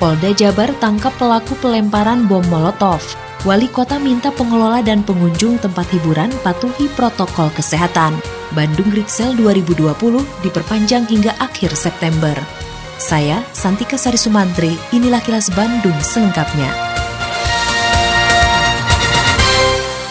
Polda Jabar tangkap pelaku pelemparan bom Molotov. Wali kota minta pengelola dan pengunjung tempat hiburan patuhi protokol kesehatan. Bandung Rixel 2020 diperpanjang hingga akhir September. Saya, Santika Sari Sumantri, inilah kilas Bandung selengkapnya.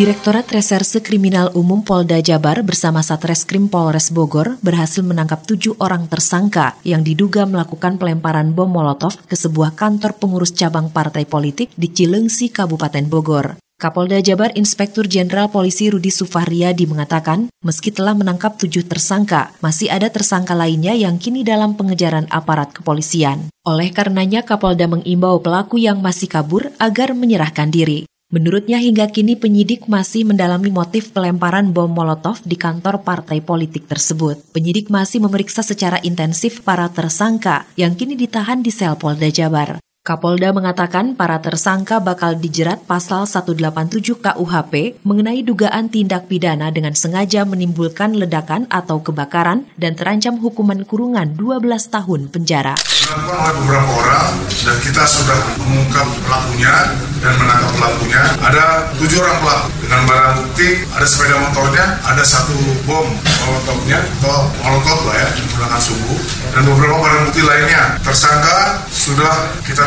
Direktorat Reserse Kriminal Umum Polda Jabar bersama Satreskrim Polres Bogor berhasil menangkap tujuh orang tersangka yang diduga melakukan pelemparan bom Molotov ke sebuah kantor pengurus cabang partai politik di Cilengsi, Kabupaten Bogor. Kapolda Jabar Inspektur Jenderal Polisi Rudi Sufahriyadi mengatakan, meski telah menangkap tujuh tersangka, masih ada tersangka lainnya yang kini dalam pengejaran aparat kepolisian. Oleh karenanya, Kapolda mengimbau pelaku yang masih kabur agar menyerahkan diri. Menurutnya hingga kini penyidik masih mendalami motif pelemparan bom Molotov di kantor partai politik tersebut. Penyidik masih memeriksa secara intensif para tersangka yang kini ditahan di sel Polda Jabar. Kapolda mengatakan para tersangka bakal dijerat pasal 187 KUHP mengenai dugaan tindak pidana dengan sengaja menimbulkan ledakan atau kebakaran dan terancam hukuman kurungan 12 tahun penjara. Dilakukan oleh beberapa orang dan kita sudah mengungkap pelakunya dan menangkap pelakunya. Ada tujuh orang pelaku dengan barang bukti, ada sepeda motornya, ada satu bom molotofnya atau molotov lah ya menggunakan subuh dan beberapa barang bukti lainnya. Tersangka sudah kita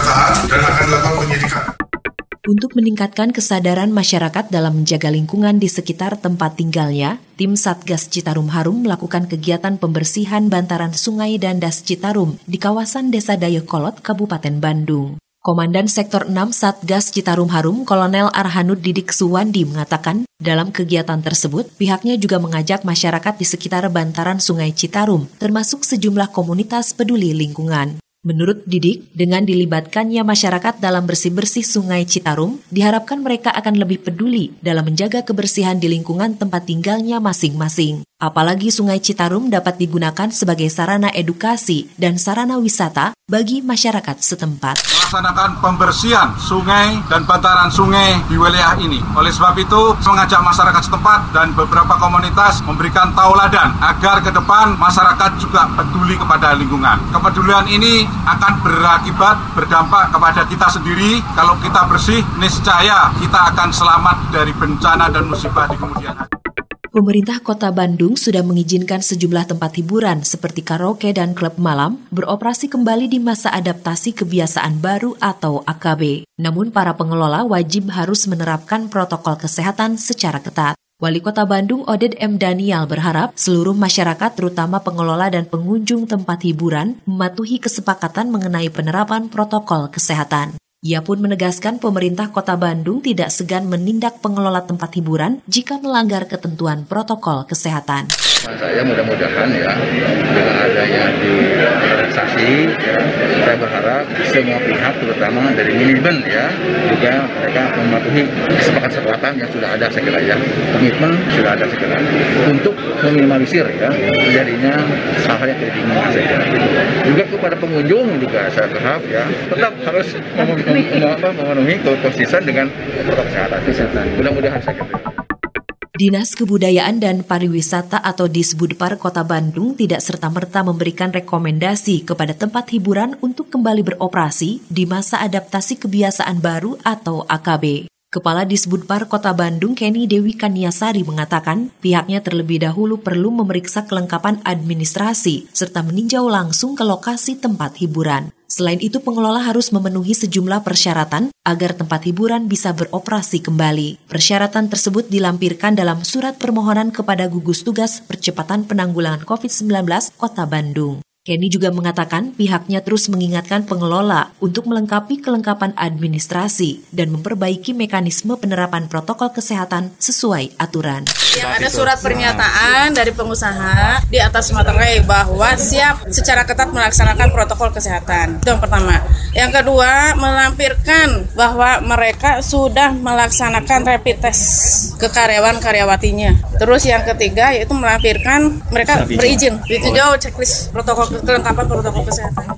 dan akan dilakukan penyidikan. Untuk meningkatkan kesadaran masyarakat dalam menjaga lingkungan di sekitar tempat tinggalnya, tim Satgas Citarum Harum melakukan kegiatan pembersihan bantaran sungai dan das Citarum di kawasan Desa Dayakolot, Kabupaten Bandung. Komandan Sektor 6 Satgas Citarum Harum, Kolonel Arhanud Didik Suwandi mengatakan, dalam kegiatan tersebut, pihaknya juga mengajak masyarakat di sekitar bantaran Sungai Citarum, termasuk sejumlah komunitas peduli lingkungan. Menurut Didik, dengan dilibatkannya masyarakat dalam bersih-bersih sungai Citarum, diharapkan mereka akan lebih peduli dalam menjaga kebersihan di lingkungan tempat tinggalnya masing-masing. Apalagi Sungai Citarum dapat digunakan sebagai sarana edukasi dan sarana wisata bagi masyarakat setempat. Melaksanakan pembersihan sungai dan bantaran sungai di wilayah ini. Oleh sebab itu, mengajak masyarakat setempat dan beberapa komunitas memberikan tauladan agar ke depan masyarakat juga peduli kepada lingkungan. Kepedulian ini akan berakibat berdampak kepada kita sendiri. Kalau kita bersih, niscaya kita akan selamat dari bencana dan musibah di kemudian hari. Pemerintah Kota Bandung sudah mengizinkan sejumlah tempat hiburan seperti karaoke dan klub malam beroperasi kembali di masa adaptasi kebiasaan baru atau AKB. Namun para pengelola wajib harus menerapkan protokol kesehatan secara ketat. Wali Kota Bandung Oded M. Daniel berharap seluruh masyarakat terutama pengelola dan pengunjung tempat hiburan mematuhi kesepakatan mengenai penerapan protokol kesehatan. Ia pun menegaskan pemerintah kota Bandung tidak segan menindak pengelola tempat hiburan jika melanggar ketentuan protokol kesehatan. Saya mudah-mudahan ya dengan adanya di relaksasi ya, berharap semua pihak terutama dari manajemen ya juga mereka mematuhi kesepakatan-kesepakatan yang sudah ada saya kira ya komitmen sudah ada saya kira untuk meminimalisir ya terjadinya hal-hal yang tidak diinginkan Juga kepada pengunjung juga saya berharap ya tetap harus memenuhi konsisten dengan protokol kesehatan. Mudah-mudahan saya kira. Dinas Kebudayaan dan Pariwisata atau Disbudpar Kota Bandung tidak serta-merta memberikan rekomendasi kepada tempat hiburan untuk kembali beroperasi di masa adaptasi kebiasaan baru atau AKB. Kepala Disbudpar Kota Bandung Kenny Dewi Kaniasari mengatakan pihaknya terlebih dahulu perlu memeriksa kelengkapan administrasi serta meninjau langsung ke lokasi tempat hiburan. Selain itu, pengelola harus memenuhi sejumlah persyaratan agar tempat hiburan bisa beroperasi kembali. Persyaratan tersebut dilampirkan dalam surat permohonan kepada gugus tugas percepatan penanggulangan COVID-19 Kota Bandung. Kenny juga mengatakan pihaknya terus mengingatkan pengelola untuk melengkapi kelengkapan administrasi dan memperbaiki mekanisme penerapan protokol kesehatan sesuai aturan. Yang ada surat pernyataan dari pengusaha di atas materai bahwa siap secara ketat melaksanakan protokol kesehatan. Itu yang pertama. Yang kedua, melampirkan bahwa mereka sudah melaksanakan rapid test ke karyawan-karyawatinya. Terus yang ketiga yaitu melampirkan mereka berizin. Itu jauh checklist protokol kelengkapan protokol kesehatan.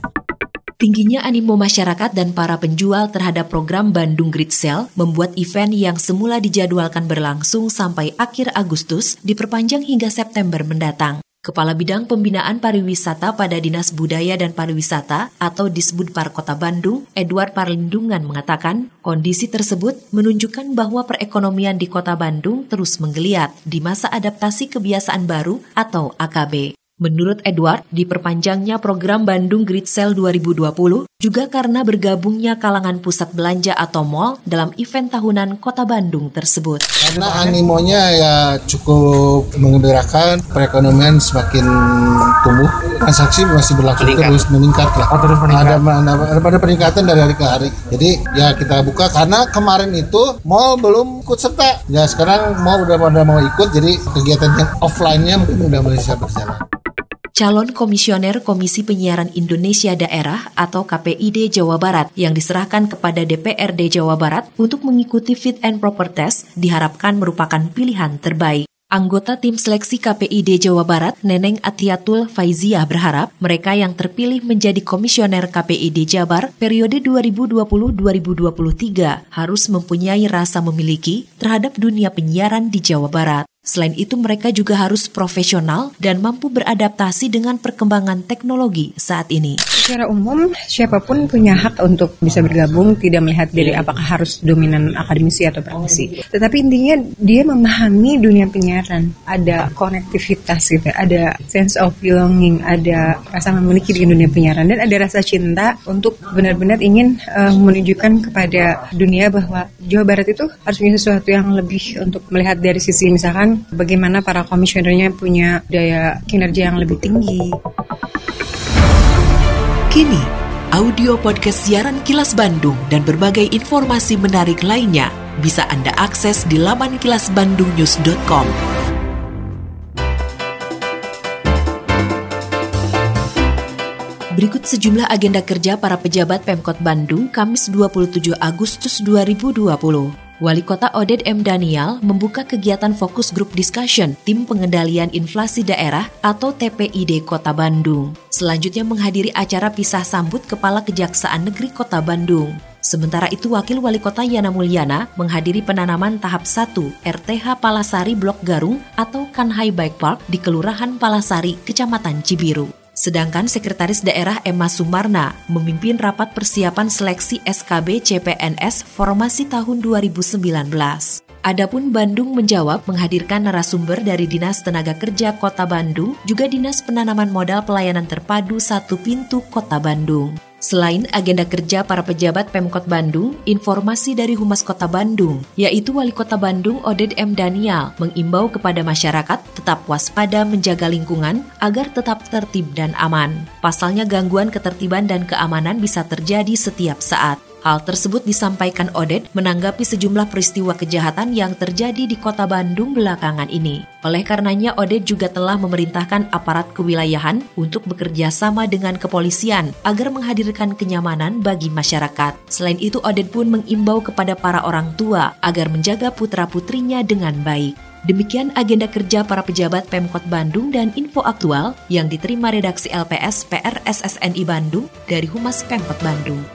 Tingginya animo masyarakat dan para penjual terhadap program Bandung Grid Sale membuat event yang semula dijadwalkan berlangsung sampai akhir Agustus diperpanjang hingga September mendatang. Kepala Bidang Pembinaan Pariwisata pada Dinas Budaya dan Pariwisata atau Disbudpar Kota Bandung, Edward Parlindungan mengatakan, kondisi tersebut menunjukkan bahwa perekonomian di Kota Bandung terus menggeliat di masa adaptasi kebiasaan baru atau AKB. Menurut Edward, diperpanjangnya program Bandung Grid Sale 2020 juga karena bergabungnya kalangan pusat belanja atau mall dalam event tahunan Kota Bandung tersebut. Karena animonya ya cukup mengembirakan, perekonomian semakin tumbuh, transaksi masih berlangsung meningkat. terus meningkat lah. Oh, terus meningkat. Ada, ada, ada peningkatan dari hari ke hari. Jadi ya kita buka karena kemarin itu mall belum ikut serta. Ya sekarang mall udah pada mau ikut, jadi kegiatan yang offline-nya mungkin udah bisa berjalan calon komisioner Komisi Penyiaran Indonesia Daerah atau KPID Jawa Barat yang diserahkan kepada DPRD Jawa Barat untuk mengikuti fit and proper test diharapkan merupakan pilihan terbaik. Anggota tim seleksi KPID Jawa Barat, Neneng Atiatul Faizia berharap mereka yang terpilih menjadi komisioner KPID Jabar periode 2020-2023 harus mempunyai rasa memiliki terhadap dunia penyiaran di Jawa Barat. Selain itu, mereka juga harus profesional dan mampu beradaptasi dengan perkembangan teknologi saat ini. Secara umum, siapa pun punya hak untuk bisa bergabung, tidak melihat dari apakah harus dominan akademisi atau praktisi. Tetapi intinya dia memahami dunia penyiaran, ada konektivitas gitu, ada sense of belonging, ada rasa memiliki di dunia penyiaran dan ada rasa cinta untuk benar-benar ingin uh, menunjukkan kepada dunia bahwa Jawa Barat itu harus punya sesuatu yang lebih untuk melihat dari sisi misalkan bagaimana para komisionernya punya daya kinerja yang lebih tinggi. Kini, audio podcast siaran Kilas Bandung dan berbagai informasi menarik lainnya bisa Anda akses di laman kilasbandungnews.com. Berikut sejumlah agenda kerja para pejabat Pemkot Bandung Kamis 27 Agustus 2020. Wali Kota Oded M. Daniel membuka kegiatan fokus group discussion Tim Pengendalian Inflasi Daerah atau TPID Kota Bandung. Selanjutnya menghadiri acara pisah sambut Kepala Kejaksaan Negeri Kota Bandung. Sementara itu Wakil Wali Kota Yana Mulyana menghadiri penanaman tahap 1 RTH Palasari Blok Garung atau Kanhai Bike Park di Kelurahan Palasari, Kecamatan Cibiru. Sedangkan Sekretaris Daerah Emma Sumarna memimpin rapat persiapan seleksi SKB CPNS formasi tahun 2019. Adapun Bandung menjawab menghadirkan narasumber dari Dinas Tenaga Kerja Kota Bandung, juga Dinas Penanaman Modal Pelayanan Terpadu Satu Pintu Kota Bandung. Selain agenda kerja para pejabat Pemkot Bandung, informasi dari Humas Kota Bandung, yaitu Wali Kota Bandung Oded M. Daniel, mengimbau kepada masyarakat tetap waspada menjaga lingkungan agar tetap tertib dan aman. Pasalnya gangguan ketertiban dan keamanan bisa terjadi setiap saat. Hal tersebut disampaikan Odet menanggapi sejumlah peristiwa kejahatan yang terjadi di kota Bandung belakangan ini. Oleh karenanya, Odet juga telah memerintahkan aparat kewilayahan untuk bekerja sama dengan kepolisian agar menghadirkan kenyamanan bagi masyarakat. Selain itu, Odet pun mengimbau kepada para orang tua agar menjaga putra-putrinya dengan baik. Demikian agenda kerja para pejabat Pemkot Bandung dan info aktual yang diterima redaksi LPS PR SSNI Bandung dari Humas Pemkot Bandung.